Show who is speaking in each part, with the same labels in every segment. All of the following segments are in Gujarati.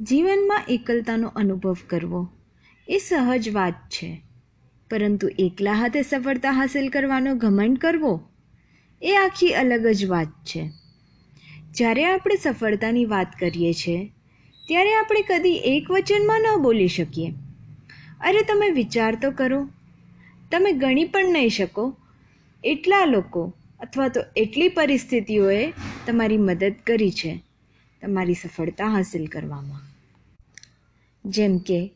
Speaker 1: જીવનમાં એકલતાનો અનુભવ કરવો એ સહજ વાત છે. પરંતુ એકલા હાથે સફળતા હાંસલ કરવાનો ઘમંડ કરવો એ આખી અલગ જ વાત છે. જ્યારે આપણે સફળતાની વાત કરીએ છીએ, ત્યારે આપણે કદી એક વચનમાં ન બોલી શકીએ. અરે તમે વિચાર તો કરો, તમે ગણી પણ નહીં શકો. એટલા લોકો અથવા તો એટલી પરિસ્થિતિઓએ તમારી મદદ કરી છે. તમારી સફળતા હાંસિલ કરવામાં. જેમ કે,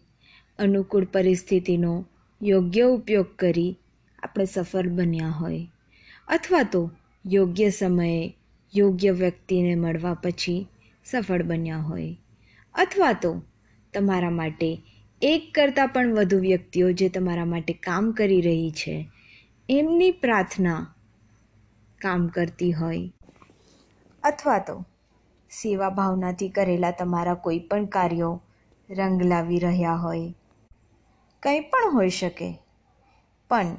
Speaker 1: અનુકૂળ પરિસ્થિતિનો યોગ્ય ઉપયોગ કરી આપણે સફળ બન્યા હોય, અથવા તો યોગ્ય સમયે યોગ્ય વ્યક્તિને મળવા પછી સફળ બન્યા હોય, અથવા તો તમારા માટે એક કરતાં પણ વધુ વ્યક્તિઓ જે તમારા માટે કામ કરી રહી છે, એમની પ્રાર્થના કામ કરતી હોય, અથવા તો સેવા ભાવનાથી કરેલા તમારા કોઈ પણ કાર્યો રંગ લાવી રહ્યા હોય. કંઈ પણ હોઈ શકે. પણ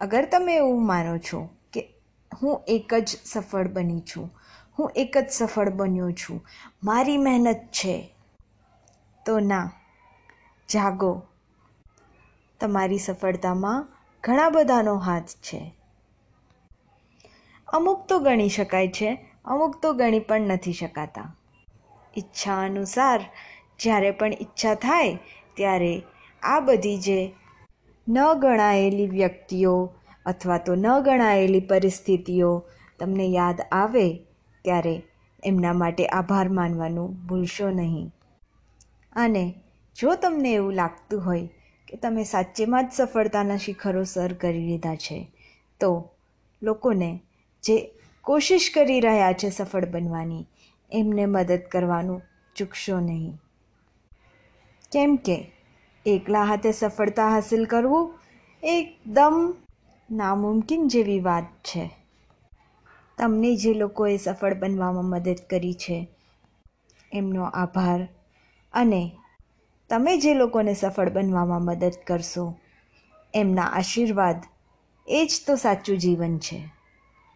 Speaker 1: અગર તમે એવું માનો છો કે હું એક જ સફળ બની છું, હું એક જ સફળ બન્યો છું, મારી મહેનત છે, તો ના, જાગો. તમારી સફળતામાં ઘણા બધાનો હાથ છે. અમુક તો ગણી શકાય છે અમુક તો ગણી પણ નથી શકાતા. ઈચ્છા અનુસાર જ્યારે પણ ઈચ્છા થાય ત્યારે આ બધી જે ન ગણાયેલી વ્યક્તિઓ અથવા તો ન ગણાયેલી પરિસ્થિતિઓ તમને યાદ આવે ત્યારે એમના માટે આભાર માનવાનું ભૂલશો નહીં. અને જો તમને એવું લાગતું હોય કે તમે સાચેમાં જ સફળતાના શિખરો સર કરી લીધા છે, તો લોકોને જે કોશિશ કરી રહ્યા છે સફળ બનવાની. એમને મદદ કરવાનું ચૂકશો નહીં. કેમ કે, એકલા હાથે સફળતા હાંસિલ કરવું એકદમ નામુમકિન જેવી વાત છે. તમને જે લોકોએ સફળ બનવામાં મદદ કરી છે, એમનો આભાર. અને તમે જે લોકોને સફળ બનવામાં મદદ કરશો, એમના આશીર્વાદ એ જ તો સાચું જીવન છે.